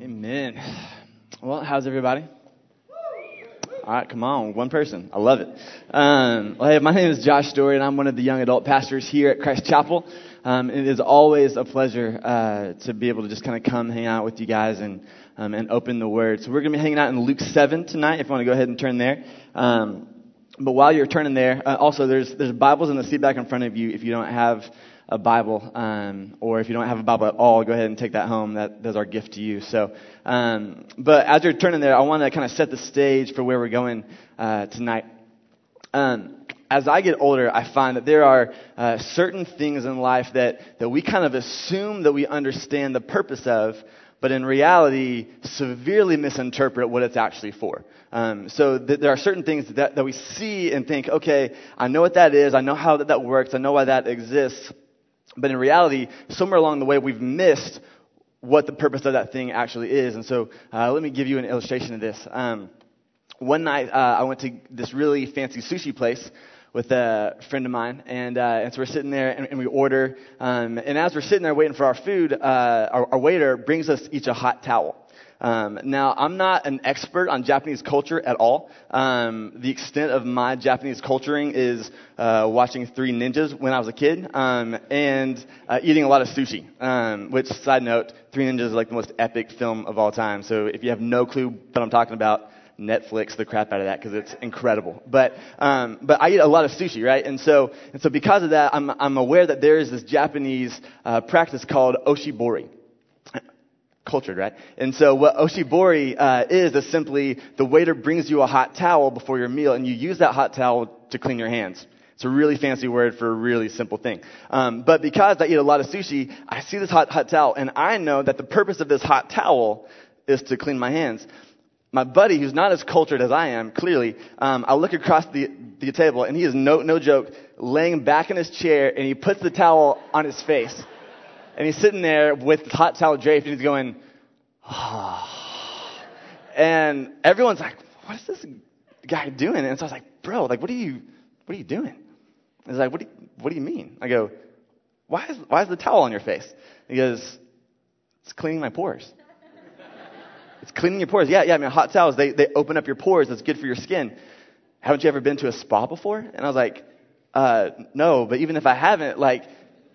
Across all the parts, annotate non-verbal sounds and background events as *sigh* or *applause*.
Amen. Well, how's everybody? All right, come on, one person. I love it. Um, well, hey, my name is Josh Story, and I'm one of the young adult pastors here at Christ Chapel. Um, it is always a pleasure uh, to be able to just kind of come hang out with you guys and um, and open the Word. So we're going to be hanging out in Luke 7 tonight. If you want to go ahead and turn there. Um, but while you're turning there, uh, also there's there's Bibles in the seat back in front of you. If you don't have a Bible, um, or if you don't have a Bible at all, go ahead and take that home. That, that's our gift to you. So, um, but as you're turning there, I want to kind of set the stage for where we're going uh, tonight. Um, as I get older, I find that there are uh, certain things in life that, that we kind of assume that we understand the purpose of, but in reality, severely misinterpret what it's actually for. Um, so th- there are certain things that, that we see and think, okay, I know what that is, I know how that, that works, I know why that exists, but in reality, somewhere along the way, we've missed what the purpose of that thing actually is. And so uh, let me give you an illustration of this. Um, one night, uh, I went to this really fancy sushi place with a friend of mine, and, uh, and so we're sitting there and, and we order. Um, and as we're sitting there waiting for our food, uh, our, our waiter brings us each a hot towel. Um, now, I'm not an expert on Japanese culture at all. Um, the extent of my Japanese culturing is uh, watching Three Ninjas when I was a kid um, and uh, eating a lot of sushi. Um, which, side note, Three Ninjas is like the most epic film of all time. So if you have no clue what I'm talking about, Netflix the crap out of that because it's incredible. But um, but I eat a lot of sushi, right? And so and so because of that, I'm I'm aware that there is this Japanese uh, practice called oshibori cultured, right? And so what oshibori uh, is is simply the waiter brings you a hot towel before your meal, and you use that hot towel to clean your hands. It's a really fancy word for a really simple thing. Um, but because I eat a lot of sushi, I see this hot hot towel, and I know that the purpose of this hot towel is to clean my hands. My buddy, who's not as cultured as I am, clearly, um, I look across the, the table, and he is no no joke, laying back in his chair, and he puts the towel on his face. And he's sitting there with the hot towel draped and he's going, ah. And everyone's like, what is this guy doing? And so I was like, bro, like, what are you, what are you doing? And he's like, what do you, what do you mean? I go, why is, why is the towel on your face? He goes, it's cleaning my pores. it's cleaning your pores. Yeah, yeah, I mean, hot towels, they, they open up your pores. It's good for your skin. Haven't you ever been to a spa before? And I was like, uh, no, but even if I haven't, like,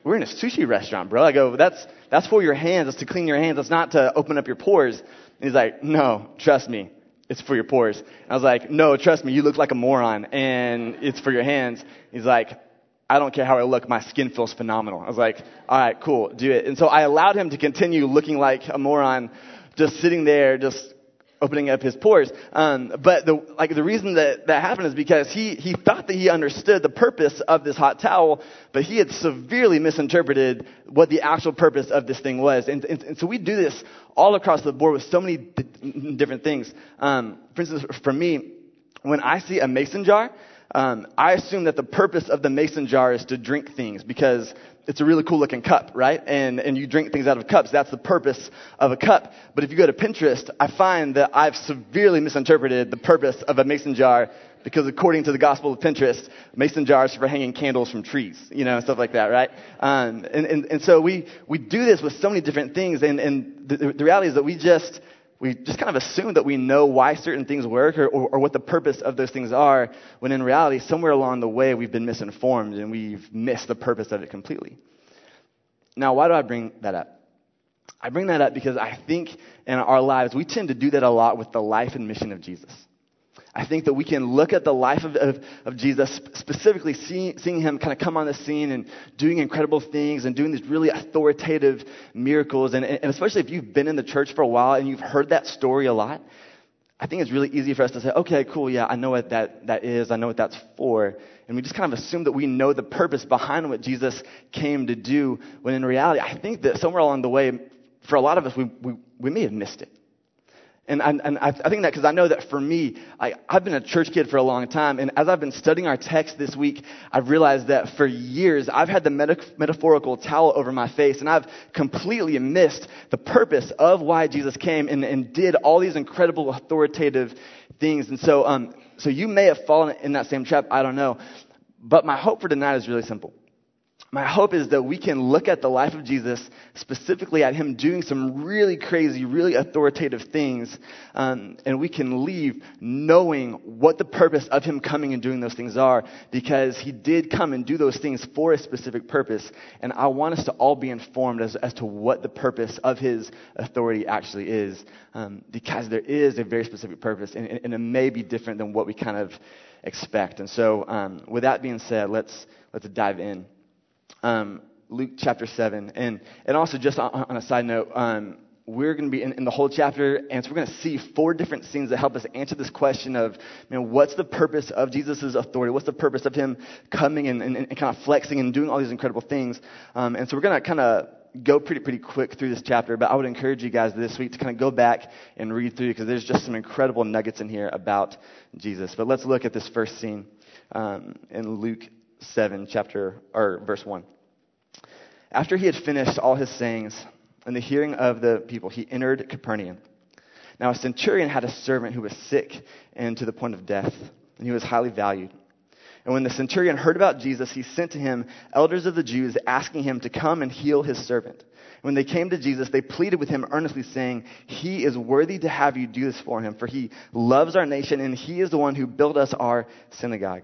we're in a sushi restaurant, bro. I go, that's, that's for your hands. It's to clean your hands. It's not to open up your pores. And he's like, no, trust me. It's for your pores. And I was like, no, trust me. You look like a moron and it's for your hands. He's like, I don't care how I look. My skin feels phenomenal. I was like, all right, cool. Do it. And so I allowed him to continue looking like a moron, just sitting there, just opening up his pores. Um, but the, like the reason that that happened is because he, he thought that he understood the purpose of this hot towel, but he had severely misinterpreted what the actual purpose of this thing was. And, and, and so we do this all across the board with so many d- different things. Um, for instance, for me, when I see a mason jar, um, I assume that the purpose of the mason jar is to drink things because it's a really cool looking cup, right? And, and you drink things out of cups. That's the purpose of a cup. But if you go to Pinterest, I find that I've severely misinterpreted the purpose of a mason jar because according to the gospel of Pinterest, mason jars for hanging candles from trees, you know, and stuff like that, right? Um, and, and, and so we, we do this with so many different things. And, and the, the reality is that we just, we just kind of assume that we know why certain things work or, or, or, what the purpose of those things are, when in reality, somewhere along the way, we've been misinformed and we've missed the purpose of it completely. Now, why do I bring that up? I bring that up because I think in our lives, we tend to do that a lot with the life and mission of Jesus. I think that we can look at the life of, of, of Jesus, specifically seeing, seeing him kind of come on the scene and doing incredible things and doing these really authoritative miracles. And, and especially if you've been in the church for a while and you've heard that story a lot, I think it's really easy for us to say, okay, cool, yeah, I know what that, that is, I know what that's for. And we just kind of assume that we know the purpose behind what Jesus came to do, when in reality, I think that somewhere along the way, for a lot of us, we, we, we may have missed it. And, I, and I, I think that because I know that for me, I, I've been a church kid for a long time. And as I've been studying our text this week, I've realized that for years, I've had the meta- metaphorical towel over my face. And I've completely missed the purpose of why Jesus came and, and did all these incredible authoritative things. And so, um, so you may have fallen in that same trap. I don't know. But my hope for tonight is really simple. My hope is that we can look at the life of Jesus, specifically at him doing some really crazy, really authoritative things, um, and we can leave knowing what the purpose of him coming and doing those things are, because he did come and do those things for a specific purpose. And I want us to all be informed as, as to what the purpose of his authority actually is, um, because there is a very specific purpose, and, and, it may be different than what we kind of expect. And so, um, with that being said, let's let's dive in um, Luke chapter 7. And, and also, just on, on a side note, um, we're going to be in, in, the whole chapter, and so we're going to see four different scenes that help us answer this question of, what's the purpose of Jesus' authority? What's the purpose of him coming and, and, and kind of flexing and doing all these incredible things? Um, and so we're going to kind of go pretty pretty quick through this chapter, but I would encourage you guys this week to kind of go back and read through because there's just some incredible nuggets in here about Jesus. But let's look at this first scene um, in Luke 7, chapter or verse 1. After he had finished all his sayings in the hearing of the people, he entered Capernaum. Now, a centurion had a servant who was sick and to the point of death, and he was highly valued. And when the centurion heard about Jesus, he sent to him elders of the Jews, asking him to come and heal his servant. When they came to Jesus, they pleaded with him earnestly, saying, He is worthy to have you do this for him, for he loves our nation, and he is the one who built us our synagogue.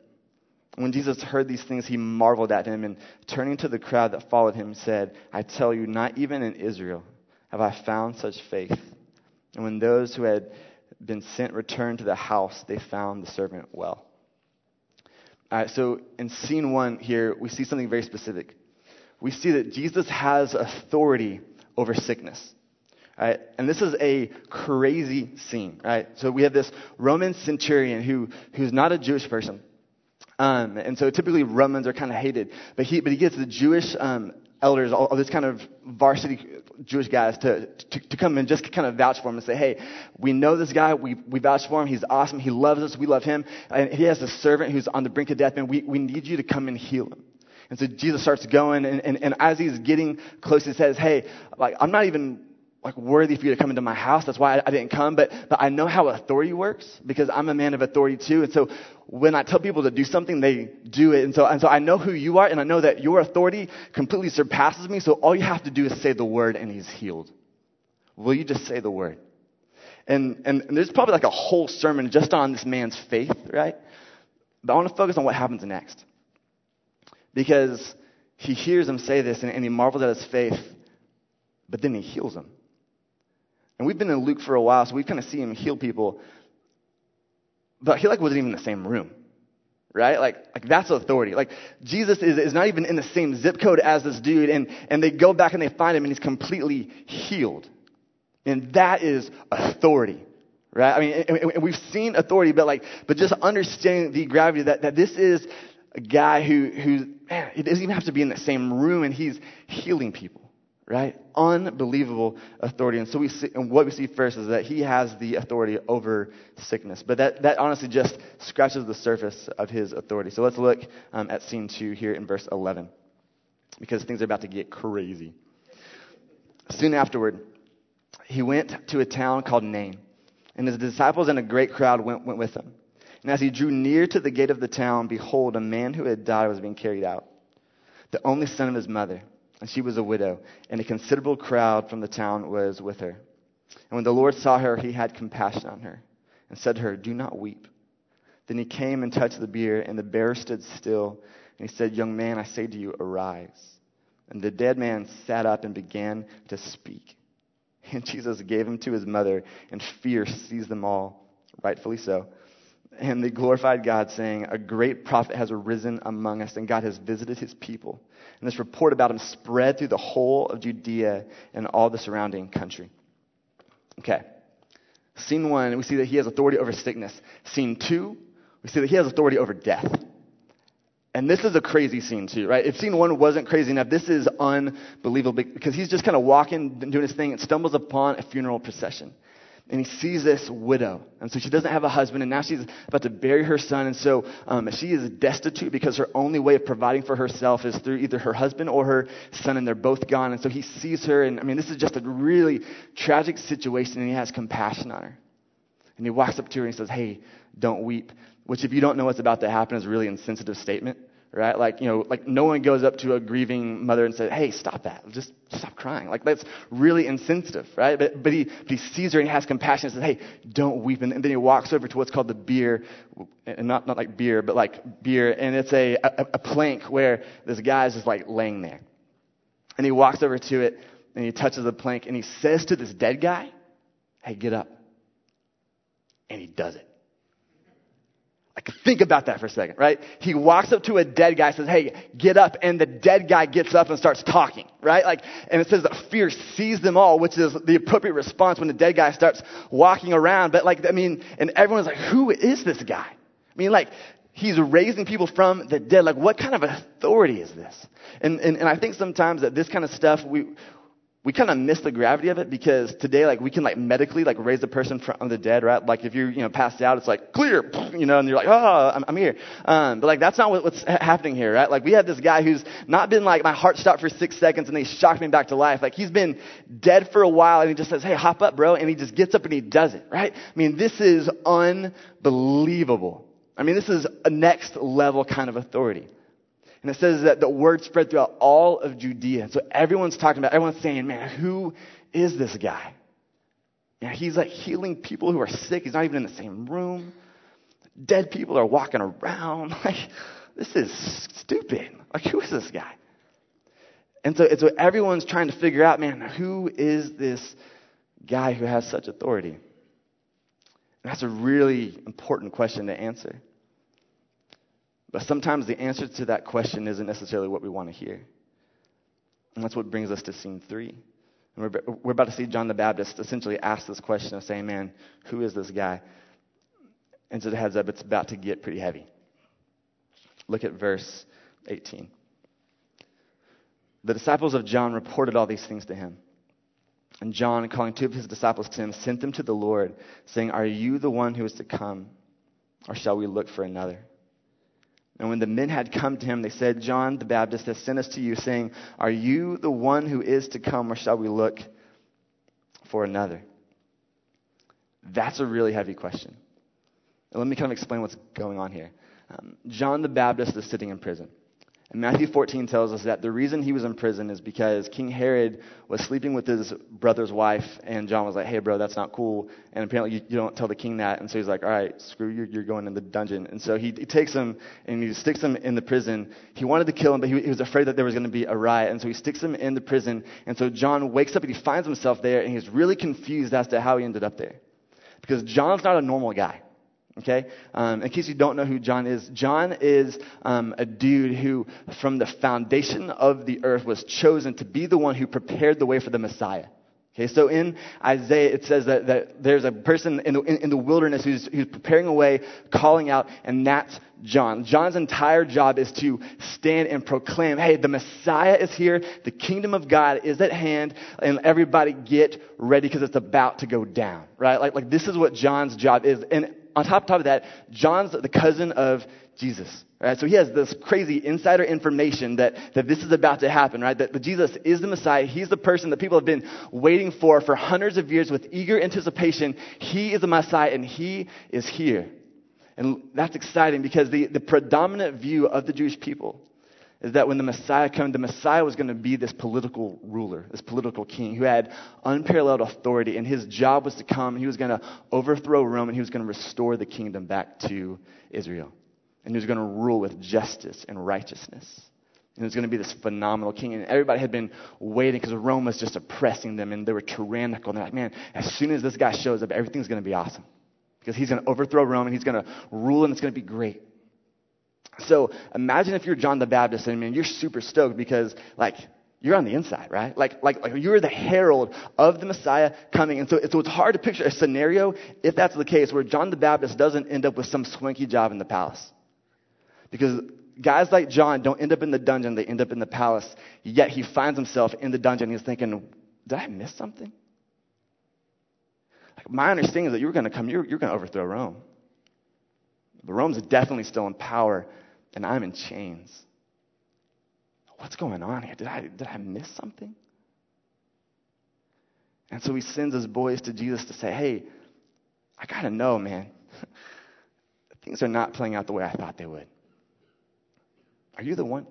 When Jesus heard these things, he marveled at him and turning to the crowd that followed him said, I tell you, not even in Israel have I found such faith. And when those who had been sent returned to the house, they found the servant well. All right, so in scene one here, we see something very specific. We see that Jesus has authority over sickness. Right? And this is a crazy scene, right? So we have this Roman centurion who, who's not a Jewish person. Um, and so typically Romans are kind of hated. But he, but he gets the Jewish um, elders, all, all, this kind of varsity Jewish guys to, to, to, come and just kind of vouch for him and say, hey, we know this guy. We, we vouch for him. He's awesome. He loves us. We love him. And he has a servant who's on the brink of death, and we, we need you to come and heal him. And so Jesus starts going, and, and, and as he's getting close, he says, hey, like, I'm not even like worthy for you to come into my house. That's why I, I, didn't come. But, but I know how authority works because I'm a man of authority too. And so when I tell people to do something, they do it. And so, and so I know who you are and I know that your authority completely surpasses me. So all you have to do is say the word and he's healed. Will you just say the word? And, and, and there's probably like a whole sermon just on this man's faith, right? But I want to focus on what happens next. Because he hears him say this and, and he marvels at his faith, but then he heals him. And we've been in Luke for a while, so we've kind of seen him heal people. But he like wasn't even in the same room. Right? Like, like that's authority. Like Jesus is, is not even in the same zip code as this dude, and, and they go back and they find him and he's completely healed. And that is authority. Right? I mean, and, we've seen authority, but like, but just understanding the gravity that, that this is a guy who, who, man, it doesn't even have to be in the same room and he's healing people right? Unbelievable authority. And so we see, and what we see first is that he has the authority over sickness. But that, that honestly just scratches the surface of his authority. So let's look um, at scene two here in verse 11, because things are about to get crazy. Soon afterward, he went to a town called Nain, and his disciples and a great crowd went, went with him. And as he drew near to the gate of the town, behold, a man who had died was being carried out, the only son of his mother and she was a widow, and a considerable crowd from the town was with her. And when the Lord saw her, he had compassion on her, and said to her, Do not weep. Then he came and touched the bier, and the bearer stood still. And he said, Young man, I say to you, arise. And the dead man sat up and began to speak. And *laughs* Jesus gave him to his mother, and fear seized them all, rightfully so. And they glorified God, saying, A great prophet has arisen among us, and God has visited his people. And this report about him spread through the whole of Judea and all the surrounding country. Okay. Scene one, we see that he has authority over sickness. Scene two, we see that he has authority over death. And this is a crazy scene too, right? If scene one wasn't crazy enough, this is unbelievable because he's just kind of walking doing his thing and stumbles upon a funeral procession. And he sees this widow. And so she doesn't have a husband, and now she's about to bury her son. And so um, she is destitute because her only way of providing for herself is through either her husband or her son, and they're both gone. And so he sees her, and I mean, this is just a really tragic situation, and he has compassion on her. And he walks up to her and he says, Hey, don't weep which if you don't know what's about to happen is a really insensitive statement, right? Like, you know, like no one goes up to a grieving mother and says, hey, stop that. Just stop crying. Like that's really insensitive, right? But, but, he, but he sees her and he has compassion and says, hey, don't weep. And, and then he walks over to what's called the bier, and not, not like beer, but like bier. And it's a, a, a plank where this guy is just like laying there. And he walks over to it and he touches the plank and he says to this dead guy, hey, get up. And he does it. Think about that for a second, right? He walks up to a dead guy, says, Hey, get up. And the dead guy gets up and starts talking, right? Like, and it says that fear seized them all, which is the appropriate response when the dead guy starts walking around. But, like, I mean, and everyone's like, Who is this guy? I mean, like, he's raising people from the dead. Like, what kind of authority is this? And, and, and I think sometimes that this kind of stuff, we, we kind of miss the gravity of it because today, like, we can, like, medically, like, raise a person from the dead, right? Like, if you're, you know, passed out, it's like, clear, *laughs* you know, and you're like, oh, I'm, I'm here. Um, but, like, that's not what, what's happening here, right? Like, we have this guy who's not been, like, my heart stopped for six seconds and they shocked me back to life. Like, he's been dead for a while and he just says, hey, hop up, bro. And he just gets up and he does it, right? I mean, this is unbelievable. I mean, this is a next level kind of authority. And it says that the word spread throughout all of Judea. So everyone's talking about, everyone's saying, man, who is this guy? Yeah, he's like healing people who are sick. He's not even in the same room. Dead people are walking around. *laughs* Like, this is stupid. Like, who is this guy? And so, and so everyone's trying to figure out, man, who is this guy who has such authority? And that's a really important question to answer. But sometimes the answer to that question isn't necessarily what we want to hear. And that's what brings us to scene three. And we're, we're about to see John the Baptist essentially ask this question of saying, man, who is this guy? And so the heads up, it's about to get pretty heavy. Look at verse 18. The disciples of John reported all these things to him. And John, calling two of his disciples to him, sent them to the Lord, saying, Are you the one who is to come, or shall we look for another? And when the men had come to him, they said, John the Baptist has sent us to you, saying, Are you the one who is to come, or shall we look for another? That's a really heavy question. Let me kind of explain what's going on here. Um, John the Baptist is sitting in prison. And Matthew 14 tells us that the reason he was in prison is because King Herod was sleeping with his brother's wife, and John was like, hey, bro, that's not cool. And apparently you, you don't tell the king that. And so he's like, all right, screw you, you're going in the dungeon. And so he, he takes him and he sticks him in the prison. He wanted to kill him, but he, he was afraid that there was going to be a riot. And so he sticks him in the prison. And so John wakes up and he finds himself there, and he's really confused as to how he ended up there. Because John's not a normal guy. Okay? Um, in case you don't know who John is, John is um, a dude who, from the foundation of the earth, was chosen to be the one who prepared the way for the Messiah. Okay, so in Isaiah, it says that, that there's a person in the, in, in the wilderness who's, who's preparing a way, calling out, and that's John. John's entire job is to stand and proclaim, hey, the Messiah is here, the kingdom of God is at hand, and everybody get ready because it's about to go down, right? Like, like this is what John's job is. And on top, top of that, John's the cousin of Jesus. Right? So he has this crazy insider information that, that this is about to happen, right? That, Jesus is the Messiah. He's the person that people have been waiting for for hundreds of years with eager anticipation. He is the Messiah and he is here. And that's exciting because the, the predominant view of the Jewish people is that when the Messiah came, the Messiah was going to be this political ruler, this political king who had unparalleled authority, and his job was to come, and he was going to overthrow Rome, and he was going to restore the kingdom back to Israel. And he was going to rule with justice and righteousness. And it was going to be this phenomenal king. And everybody had been waiting because Rome was just oppressing them, and they were tyrannical. And they're like, man, as soon as this guy shows up, everything's going to be awesome. Because he's going to overthrow Rome, and he's going to rule, and it's going to be great. So imagine if you're John the Baptist and I mean, you're super stoked because like you're on the inside, right? Like, like, like you're the herald of the Messiah coming. And so, so it's hard to picture a scenario, if that's the case, where John the Baptist doesn't end up with some swanky job in the palace. Because guys like John don't end up in the dungeon, they end up in the palace. Yet he finds himself in the dungeon. He's thinking, did I miss something? Like, my understanding is that you're going to come, you're, you're going to overthrow Rome. But Rome's definitely still in power, and I'm in chains. What's going on here? Did I, did I miss something? And so he sends his boys to Jesus to say, hey, I got to know, man. *laughs* Things are not playing out the way I thought they would. Are you the one?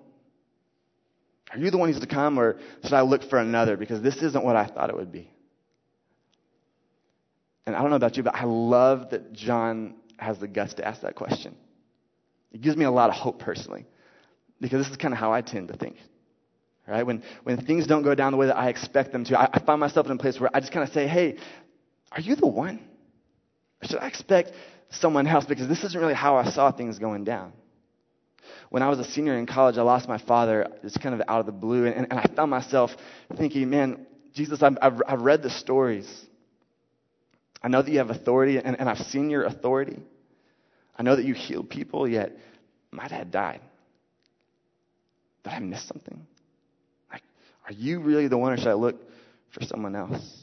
Are you the one who's to come, or should I look for another? Because this isn't what I thought it would be. And I don't know about you, but I love that John has the guts to ask that question. It gives me a lot of hope personally, because this is kind of how I tend to think. Right? When, when things don't go down the way that I expect them to, I, I find myself in a place where I just kind of say, hey, are you the one? Or should I expect someone else? Because this isn't really how I saw things going down. When I was a senior in college, I lost my father just kind of out of the blue, and, and I found myself thinking, man, Jesus, I've, I've, I've read the stories. I know that you have authority, and, and I've seen your authority. I know that you heal people, yet my dad died. Did I miss something? Like, are you really the one, or should I look for someone else?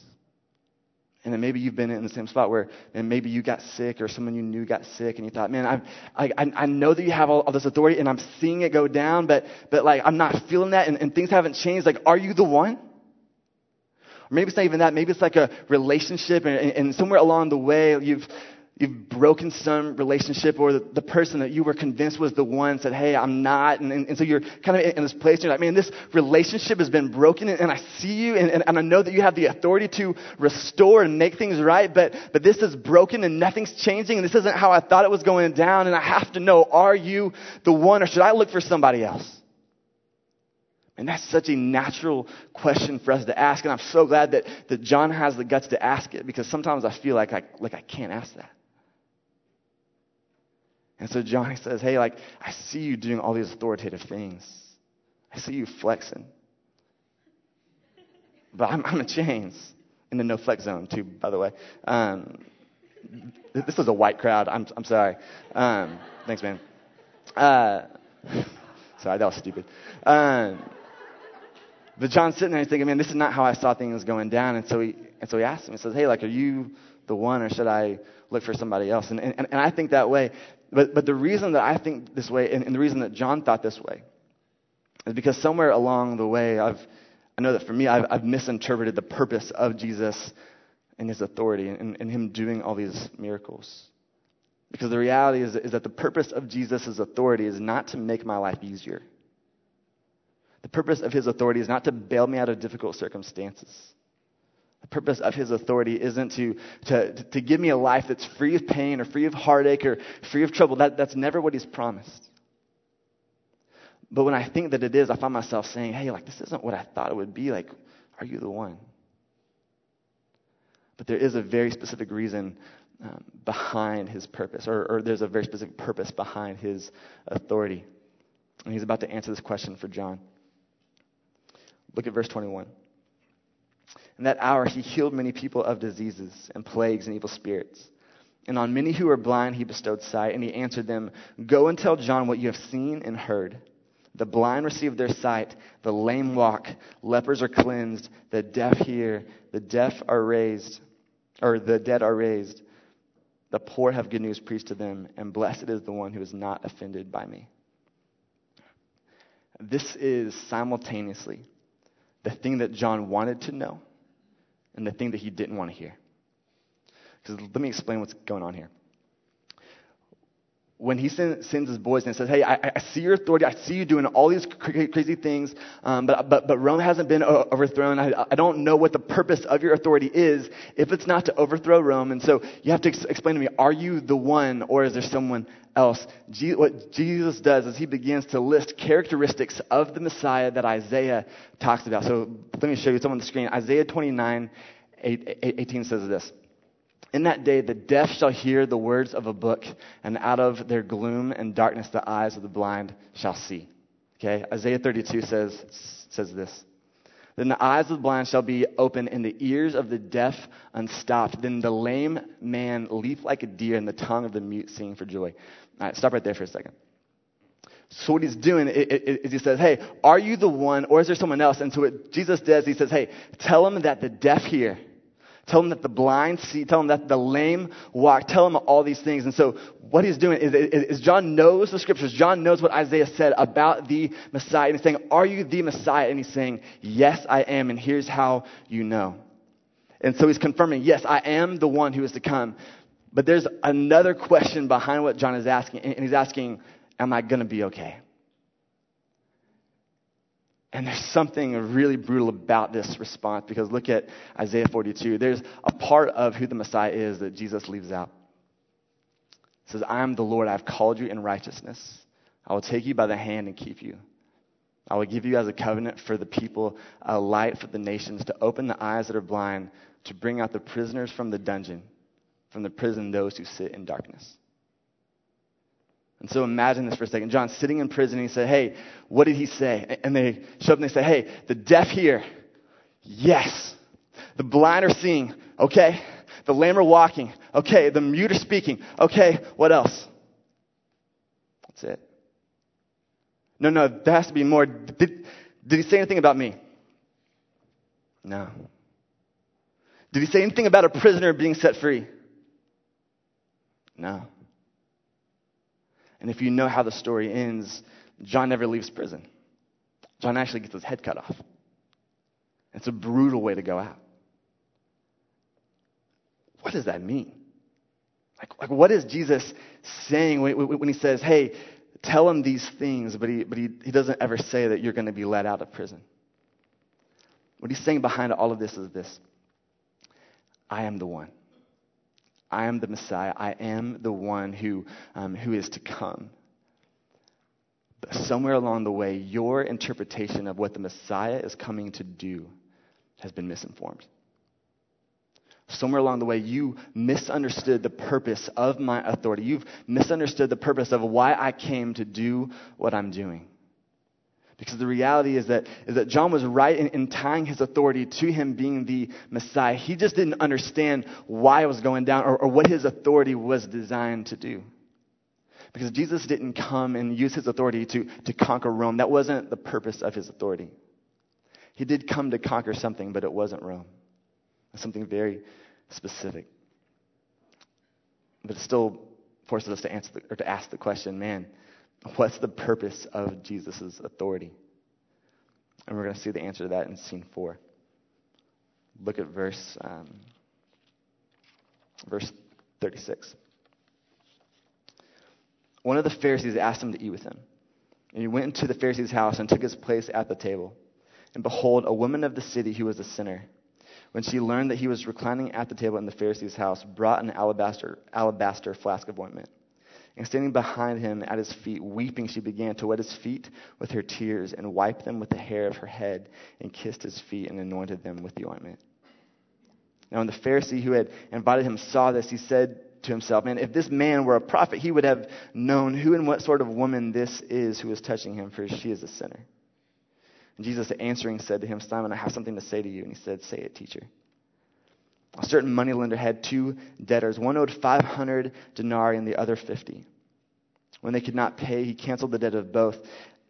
And then maybe you've been in the same spot where, and maybe you got sick, or someone you knew got sick, and you thought, man, I, I, I know that you have all, all this authority, and I'm seeing it go down, but, but like I'm not feeling that, and, and things haven't changed. Like, are you the one? Maybe it's not even that. Maybe it's like a relationship, and, and somewhere along the way, you've you've broken some relationship or the, the, person that you were convinced was the one said, hey, I'm not. And, and, and so you're kind of in, this place and you're like, man, this relationship has been broken and, and I see you and, and, I know that you have the authority to restore and make things right, but, but this is broken and nothing's changing and this isn't how I thought it was going down and I have to know, are you the one or should I look for somebody else? And that's such a natural question for us to ask. And I'm so glad that, that John has the guts to ask it because sometimes I feel like I, like I can't ask that. And so Johnny says, Hey, like, I see you doing all these authoritative things. I see you flexing. But I'm, I'm in chains in the no flex zone, too, by the way. Um, this was a white crowd. I'm, I'm sorry. Um, thanks, man. Uh, *laughs* sorry, that was stupid. Um, but John's sitting there, and he's thinking, man, this is not how I saw things going down. And so he, and so he asks him, he says, hey, like, are you the one or should I look for somebody else? And, and, and I think that way but, but the reason that I think this way, and, and the reason that John thought this way, is because somewhere along the way, I've, I know that for me, I've, I've misinterpreted the purpose of Jesus and his authority and, and him doing all these miracles. Because the reality is, is that the purpose of Jesus' authority is not to make my life easier. The purpose of his authority is not to bail me out of difficult circumstances. The purpose of his authority isn't to, to, to give me a life that's free of pain or free of heartache or free of trouble. That, that's never what he's promised. But when I think that it is, I find myself saying, hey, like, this isn't what I thought it would be. Like, are you the one? But there is a very specific reason um, behind his purpose, or, or there's a very specific purpose behind his authority. And he's about to answer this question for John. Look at verse 21. In that hour, he healed many people of diseases and plagues and evil spirits. And on many who were blind, he bestowed sight. And he answered them, Go and tell John what you have seen and heard. The blind receive their sight, the lame walk, lepers are cleansed, the deaf hear, the deaf are raised, or the dead are raised. The poor have good news preached to them, and blessed is the one who is not offended by me. This is simultaneously the thing that John wanted to know and the thing that he didn't want to hear. Because let me explain what's going on here. When he send, sends his boys and says, Hey, I, I, see your authority. I see you doing all these crazy things, um, but, but, but Rome hasn't been overthrown. I, I don't know what the purpose of your authority is if it's not to overthrow Rome. And so you have to ex- explain to me, are you the one or is there someone else? Je- what Jesus does is he begins to list characteristics of the Messiah that Isaiah talks about. So let me show you some on the screen. Isaiah 29, 18 says this. In that day, the deaf shall hear the words of a book, and out of their gloom and darkness, the eyes of the blind shall see. Okay? Isaiah 32 says, says this. Then the eyes of the blind shall be open, and the ears of the deaf unstopped. Then the lame man leap like a deer, and the tongue of the mute sing for joy. All right, stop right there for a second. So what he's doing is he says, hey, are you the one or is there someone else? And so what Jesus does, he says, hey, tell them that the deaf hear. Tell them that the blind see. Tell them that the lame walk. Tell them all these things. And so what he's doing is, is, John knows the scriptures. John knows what Isaiah said about the Messiah. And he's saying, are you the Messiah? And he's saying, yes, I am. And here's how you know. And so he's confirming, yes, I am the one who is to come. But there's another question behind what John is asking. And he's asking, am I going to be okay? And there's something really brutal about this response because look at Isaiah 42. There's a part of who the Messiah is that Jesus leaves out. It says, I am the Lord, I have called you in righteousness. I will take you by the hand and keep you. I will give you as a covenant for the people, a light for the nations, to open the eyes that are blind, to bring out the prisoners from the dungeon, from the prison those who sit in darkness. And so imagine this for a second. John sitting in prison and he said, Hey, what did he say? And they show up and they say, Hey, the deaf hear. Yes. The blind are seeing. Okay. The lame are walking. Okay. The mute are speaking. Okay. What else? That's it. No, no, there has to be more. Did, did he say anything about me? No. Did he say anything about a prisoner being set free? No. And if you know how the story ends, John never leaves prison. John actually gets his head cut off. It's a brutal way to go out. What does that mean? Like, like what is Jesus saying when, when he says, hey, tell him these things, but, he, but he, he doesn't ever say that you're going to be let out of prison? What he's saying behind all of this is this I am the one. I am the Messiah. I am the one who, um, who is to come. But somewhere along the way, your interpretation of what the Messiah is coming to do has been misinformed. Somewhere along the way, you misunderstood the purpose of my authority. You've misunderstood the purpose of why I came to do what I'm doing. Because the reality is that, is that John was right in, in, tying his authority to him being the Messiah. He just didn't understand why it was going down or, or what his authority was designed to do. Because Jesus didn't come and use his authority to, to conquer Rome. That wasn't the purpose of his authority. He did come to conquer something, but it wasn't Rome. something very specific. But it still forces us to answer the, or to ask the question, man, What's the purpose of Jesus' authority? And we're going to see the answer to that in scene four. Look at verse, um, verse 36. One of the Pharisees asked him to eat with him. And he went into the Pharisee's house and took his place at the table. And behold, a woman of the city who was a sinner, when she learned that he was reclining at the table in the Pharisee's house, brought an alabaster, alabaster flask of ointment and standing behind him at his feet, weeping, she began to wet his feet with her tears and wiped them with the hair of her head and kissed his feet and anointed them with the ointment. Now, when the Pharisee who had invited him saw this, he said to himself, Man, if this man were a prophet, he would have known who and what sort of woman this is who is touching him, for she is a sinner. And Jesus answering said to him, Simon, I have something to say to you. And he said, Say it, teacher. A certain moneylender had two debtors. One owed 500 denarii and the other 50. When they could not pay, he canceled the debt of both.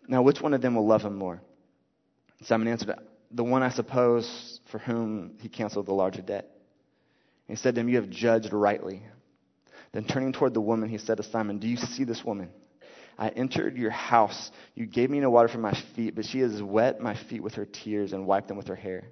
Now, which one of them will love him more? Simon answered, The one, I suppose, for whom he canceled the larger debt. And he said to him, You have judged rightly. Then turning toward the woman, he said to Simon, Do you see this woman? I entered your house. You gave me no water for my feet, but she has wet my feet with her tears and wiped them with her hair.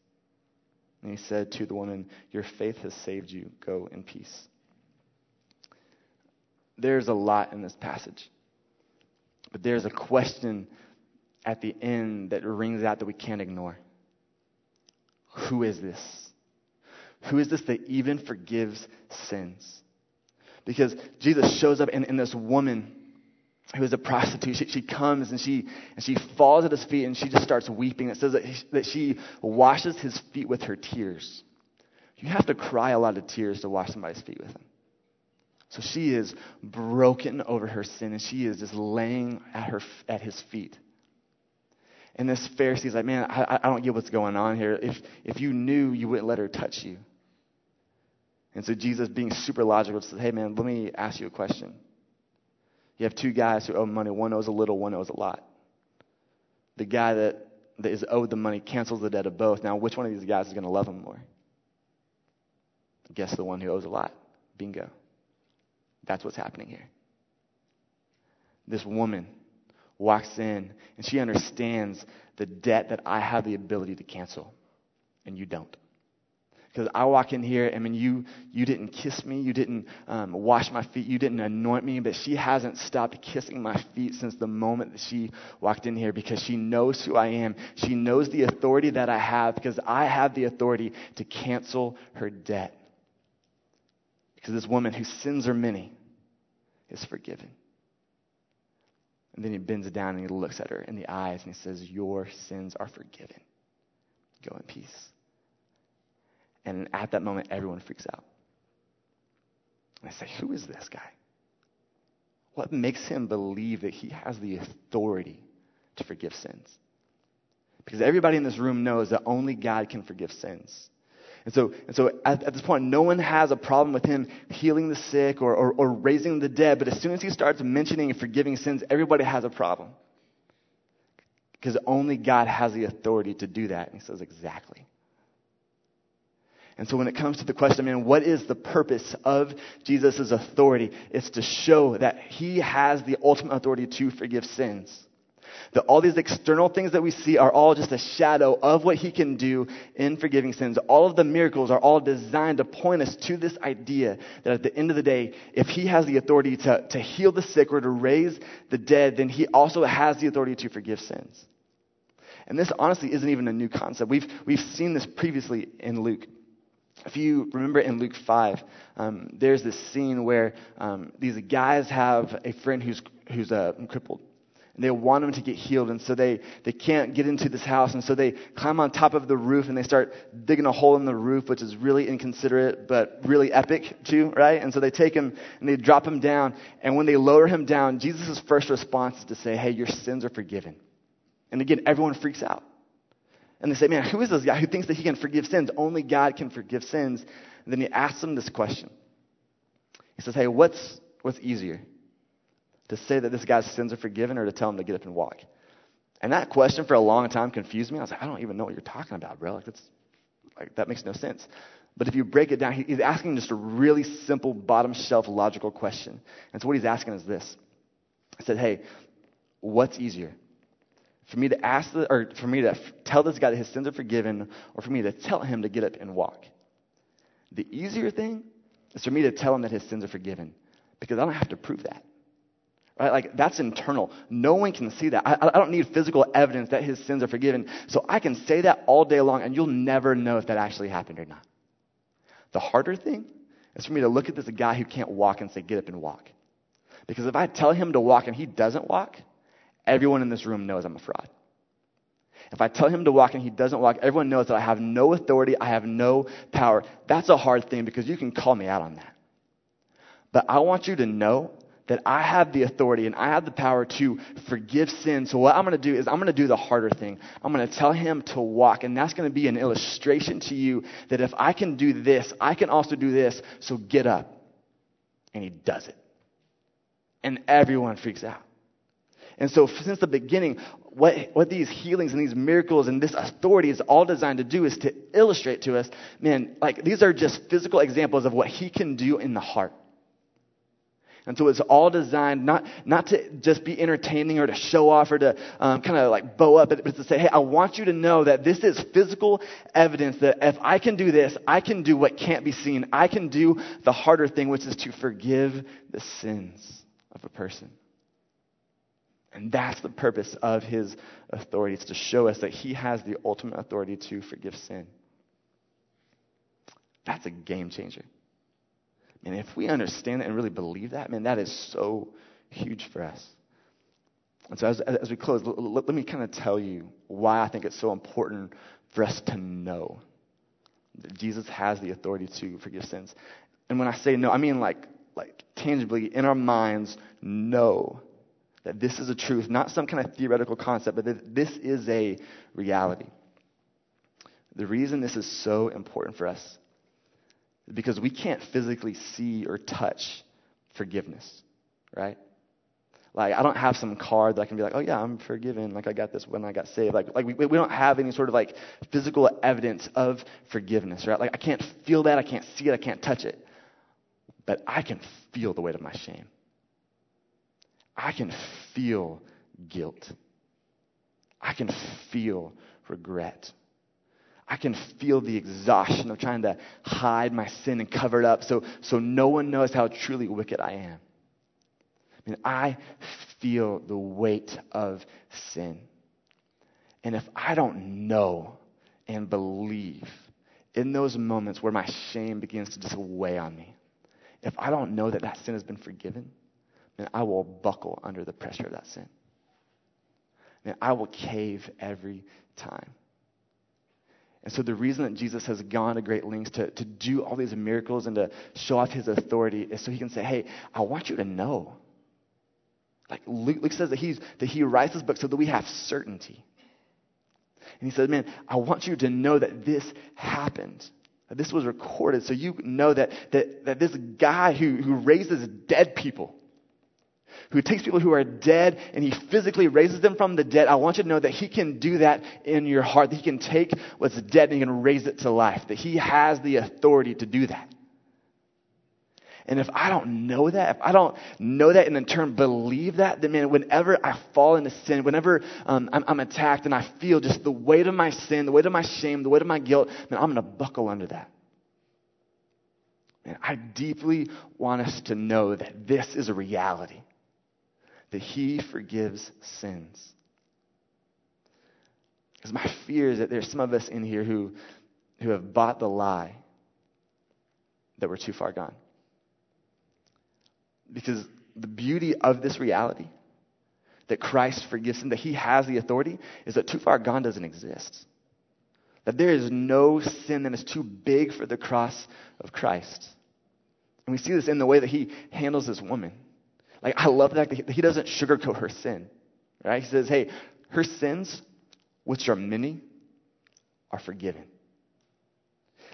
And he said to the woman, Your faith has saved you. Go in peace. There's a lot in this passage. But there's a question at the end that rings out that we can't ignore. Who is this? Who is this that even forgives sins? Because Jesus shows up in, in this woman who is a prostitute, she, she comes and she, and she falls at his feet and she just starts weeping. It says that, he, that she washes his feet with her tears. You have to cry a lot of tears to wash somebody's feet with them. So she is broken over her sin and she is just laying at, her, at his feet. And this Pharisee's like, man, I, I don't get what's going on here. If, if you knew, you wouldn't let her touch you. And so Jesus, being super logical, says, hey, man, let me ask you a question. You have two guys who owe money. One owes a little, one owes a lot. The guy that, that is owed the money cancels the debt of both. Now, which one of these guys is going to love him more? Guess the one who owes a lot. Bingo. That's what's happening here. This woman walks in and she understands the debt that I have the ability to cancel, and you don't. Because I walk in here, I mean, you, you didn't kiss me, you didn't um, wash my feet, you didn't anoint me, but she hasn't stopped kissing my feet since the moment that she walked in here because she knows who I am. She knows the authority that I have because I have the authority to cancel her debt. Because this woman whose sins are many is forgiven. And then he bends down and he looks at her in the eyes and he says, Your sins are forgiven. Go in peace. And at that moment, everyone freaks out. And I say, Who is this guy? What makes him believe that he has the authority to forgive sins? Because everybody in this room knows that only God can forgive sins. And so, and so at, at, this point, no one has a problem with him healing the sick or, or, or raising the dead. But as soon as he starts mentioning and forgiving sins, everybody has a problem. Because only God has the authority to do that. And he says, exactly. And so when it comes to the question, I mean, what is the purpose of Jesus' authority? It's to show that he has the ultimate authority to forgive sins. That all these external things that we see are all just a shadow of what he can do in forgiving sins. All of the miracles are all designed to point us to this idea that at the end of the day, if he has the authority to, to heal the sick or to raise the dead, then he also has the authority to forgive sins. And this honestly isn't even a new concept. We've, we've seen this previously in Luke. If you remember in Luke 5, um, there's this scene where um, these guys have a friend who's, who's uh, crippled and they want him to get healed. And so they, they can't get into this house. And so they climb on top of the roof and they start digging a hole in the roof, which is really inconsiderate, but really epic too, right? And so they take him and they drop him down. And when they lower him down, Jesus' first response is to say, Hey, your sins are forgiven. And again, everyone freaks out. And they say, Man, who is this guy who thinks that he can forgive sins? Only God can forgive sins. And then he asks them this question. He says, Hey, what's, what's easier? to say that this guy's sins are forgiven or to tell him to get up and walk? And that question for a long time confused me. I was like, I don't even know what you're talking about, bro. Like, that's, like, that makes no sense. But if you break it down, he's asking just a really simple, bottom shelf, logical question. And so what he's asking is this. He said, hey, what's easier? For me to ask, the, or for me to tell this guy that his sins are forgiven, or for me to tell him to get up and walk? The easier thing is for me to tell him that his sins are forgiven, because I don't have to prove that. Right? Like, that's internal. No one can see that. I, I don't need physical evidence that his sins are forgiven. So I can say that all day long, and you'll never know if that actually happened or not. The harder thing is for me to look at this guy who can't walk and say, get up and walk. Because if I tell him to walk and he doesn't walk, everyone in this room knows I'm a fraud. If I tell him to walk and he doesn't walk, everyone knows that I have no authority, I have no power. That's a hard thing because you can call me out on that. But I want you to know that I have the authority and I have the power to forgive sin. So what I'm going to do is I'm going to do the harder thing. I'm going to tell him to walk. And that's going to be an illustration to you that if I can do this, I can also do this. So get up. And he does it. And everyone freaks out. And so since the beginning, what, what these healings and these miracles and this authority is all designed to do is to illustrate to us, man, like these are just physical examples of what he can do in the heart. And so it's all designed not, not to just be entertaining or to show off or to um, kind of like bow up, but to say, hey, I want you to know that this is physical evidence that if I can do this, I can do what can't be seen. I can do the harder thing, which is to forgive the sins of a person. And that's the purpose of his authority. It's to show us that he has the ultimate authority to forgive sin. That's a game changer. And if we understand that and really believe that, man, that is so huge for us. And so, as, as we close, let, let, let me kind of tell you why I think it's so important for us to know that Jesus has the authority to forgive sins. And when I say no, I mean like, like tangibly in our minds, know that this is a truth, not some kind of theoretical concept, but that this is a reality. The reason this is so important for us is because we can't physically see or touch forgiveness, right? Like, I don't have some card that I can be like, oh, yeah, I'm forgiven. Like, I got this when I got saved. Like, like we, we don't have any sort of like physical evidence of forgiveness, right? Like, I can't feel that. I can't see it. I can't touch it. But I can feel the weight of my shame. I can feel guilt. I can feel regret. I can feel the exhaustion of trying to hide my sin and cover it up so, so no one knows how truly wicked I am. I mean, I feel the weight of sin. And if I don't know and believe in those moments where my shame begins to just weigh on me, if I don't know that that sin has been forgiven, then I will buckle under the pressure of that sin. Then I will cave every time. And so the reason that Jesus has gone to great lengths to, to do all these miracles and to show off his authority is so he can say, hey, I want you to know like Luke, Luke says that, he's, that he writes this book so that we have certainty. And he says, man, I want you to know that this happened. That this was recorded so you know that, that, that this guy who, who raises dead people, who takes people who are dead and he physically raises them from the dead, I want you to know that he can do that in your heart, that he can take what's dead and he can raise it to life, that he has the authority to do that. And if I don't know that, if I don't know that and in turn believe that, then man, whenever I fall into sin, whenever um, I'm, I'm, attacked and I feel just the weight of my sin, the weight of my shame, the weight of my guilt, then I'm going to buckle under that. And I deeply want us to know that this is a reality, that He forgives sins. Because my fear is that there's some of us in here who, who have bought the lie that we're too far gone. Because the beauty of this reality, that Christ forgives him, that he has the authority, is that too far gone doesn't exist. That there is no sin that is too big for the cross of Christ. And we see this in the way that he handles this woman. Like, I love that he doesn't sugarcoat her sin. Right? He says, hey, her sins, which are many, are forgiven.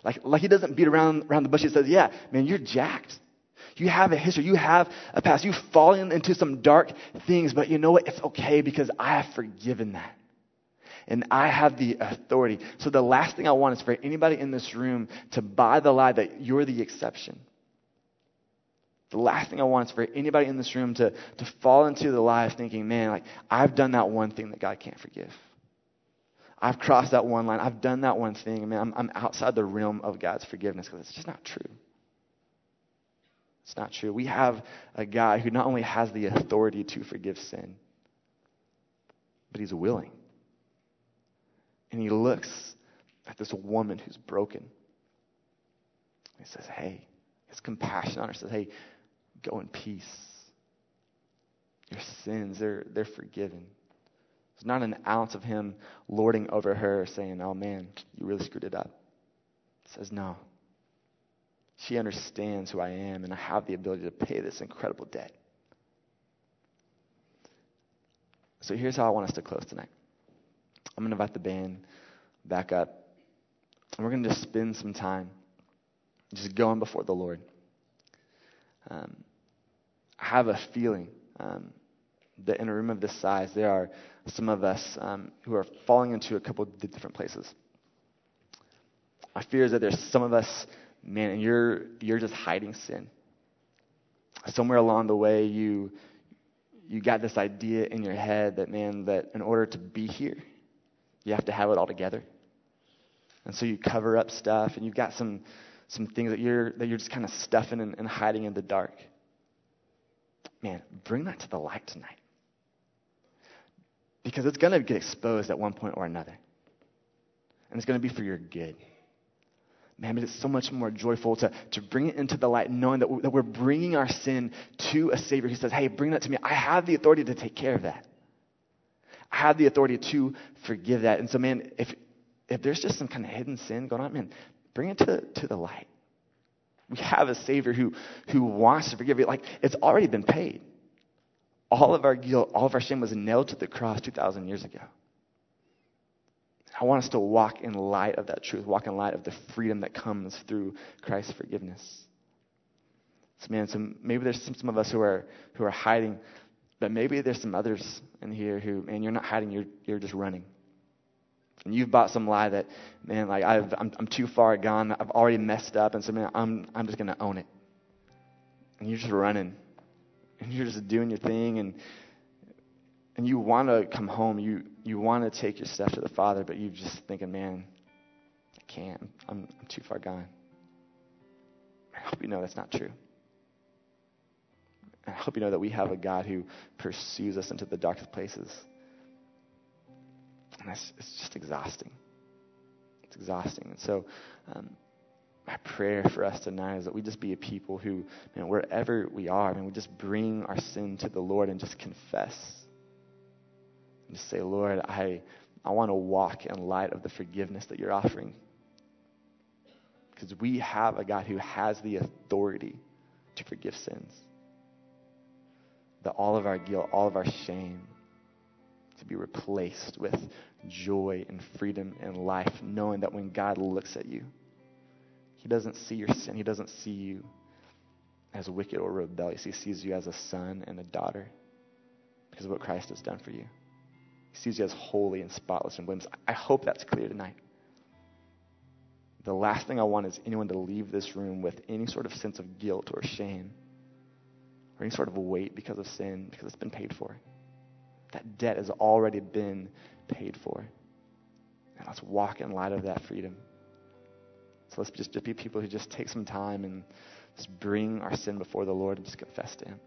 Like, like he doesn't beat around, around the bush. He says, yeah, man, you're jacked. You have a history. You have a past. You've fallen into some dark things, but you know what? It's okay because I have forgiven that. And I have the authority. So the last thing I want is for anybody in this room to buy the lie that you're the exception. The last thing I want is for anybody in this room to, to fall into the lie of thinking, man, like, I've done that one thing that God can't forgive. I've crossed that one line. I've done that one thing. I mean, I'm, I'm outside the realm of God's forgiveness because it's just not true. It's not true. We have a guy who not only has the authority to forgive sin, but he's willing. And he looks at this woman who's broken. He says, Hey, his compassion on her says, Hey, go in peace. Your sins, they're, they're forgiven. There's not an ounce of him lording over her saying, Oh man, you really screwed it up. He says, No, she understands who I am, and I have the ability to pay this incredible debt. So here's how I want us to close tonight. I'm going to invite the band back up, and we're going to just spend some time just going before the Lord. Um, have a feeling um, that in a room of this size, there are some of us um, who are falling into a couple of different places. My fear is that there's some of us man, and you're you're just hiding sin. Somewhere along the way, you you got this idea in your head that man, that in order to be here, you have to have it all together. And so you cover up stuff, and you've got some some things that you're that you're just kind of stuffing and, and hiding in the dark. Man, bring that to the light tonight. Because it's going to get exposed at one point or another. And it's going to be for your good man, but it's so much more joyful to, to bring it into the light, knowing that, that we're bringing our sin to a Savior who says, hey, bring that to me. I have the authority to take care of that. I have the authority to forgive that. And so, man, if if there's just some kind of hidden sin going on, man, bring it to, to the light. We have a Savior who, who wants to forgive you. Like, it's already been paid. All of our guilt, all of our shame was nailed to the cross 2,000 years ago. I want us to walk in light of that truth, walk in light of the freedom that comes through Christ's forgiveness. So, man, so maybe there's some, some of us who are, who are hiding, but maybe there's some others in here who, man, you're not hiding, you're, you're just running. And you've bought some lie that, man, like I'm, I'm too far gone. I've already messed up. And so, man, I'm, I'm just going to own it. And you're just running. And you're just doing your thing. And, and you want to come home. You, you want to take your stuff to the Father, but you're just thinking, man, I can't. I'm, I'm too far gone. I hope you know that's not true. I hope you know that we have a God who pursues us into the darkest places. And it's, it's just exhausting. It's exhausting. And so, um, my prayer for us tonight is that we just be a people who, man, wherever we are, man, we just bring our sin to the Lord and just confess. And just say, Lord, I, I want to walk in light of the forgiveness that you're offering. Because we have a God who has the authority to forgive sins. That all of our guilt, all of our shame, be replaced with joy and freedom and life, knowing that when God looks at you, He doesn't see your sin. He doesn't see you as wicked or rebellious. He sees you as a son and a daughter because of what Christ has done for you. He sees you as holy and spotless and blameless. I hope that's clear tonight. The last thing I want is anyone to leave this room with any sort of sense of guilt or shame or any sort of weight because of sin, because it's been paid for. That debt has already been paid for. And let's walk in light of that freedom. So let's just, just be people who just take some time and just bring our sin before the Lord and just confess to Him.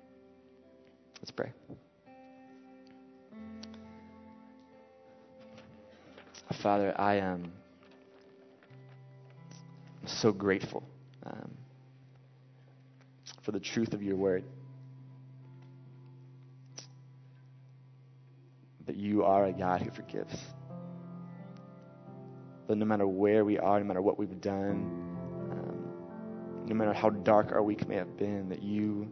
Let's pray. Father, I am so grateful um, for the truth of your word. Are a God who forgives. That no matter where we are, no matter what we've done, um, no matter how dark our week may have been, that you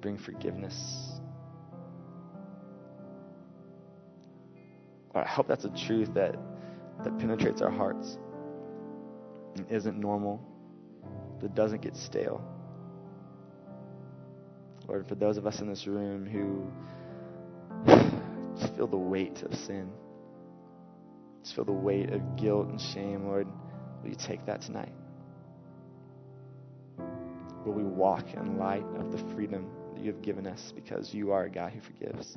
bring forgiveness. Lord, I hope that's a truth that, that penetrates our hearts and isn't normal, that doesn't get stale. Lord, for those of us in this room who just feel the weight of sin. Just feel the weight of guilt and shame, Lord. Will you take that tonight? Will we walk in light of the freedom that you have given us because you are a God who forgives?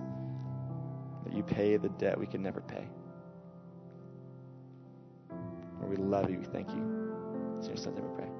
That you pay the debt we could never pay. Lord, we love you. We thank you. It's in your we pray.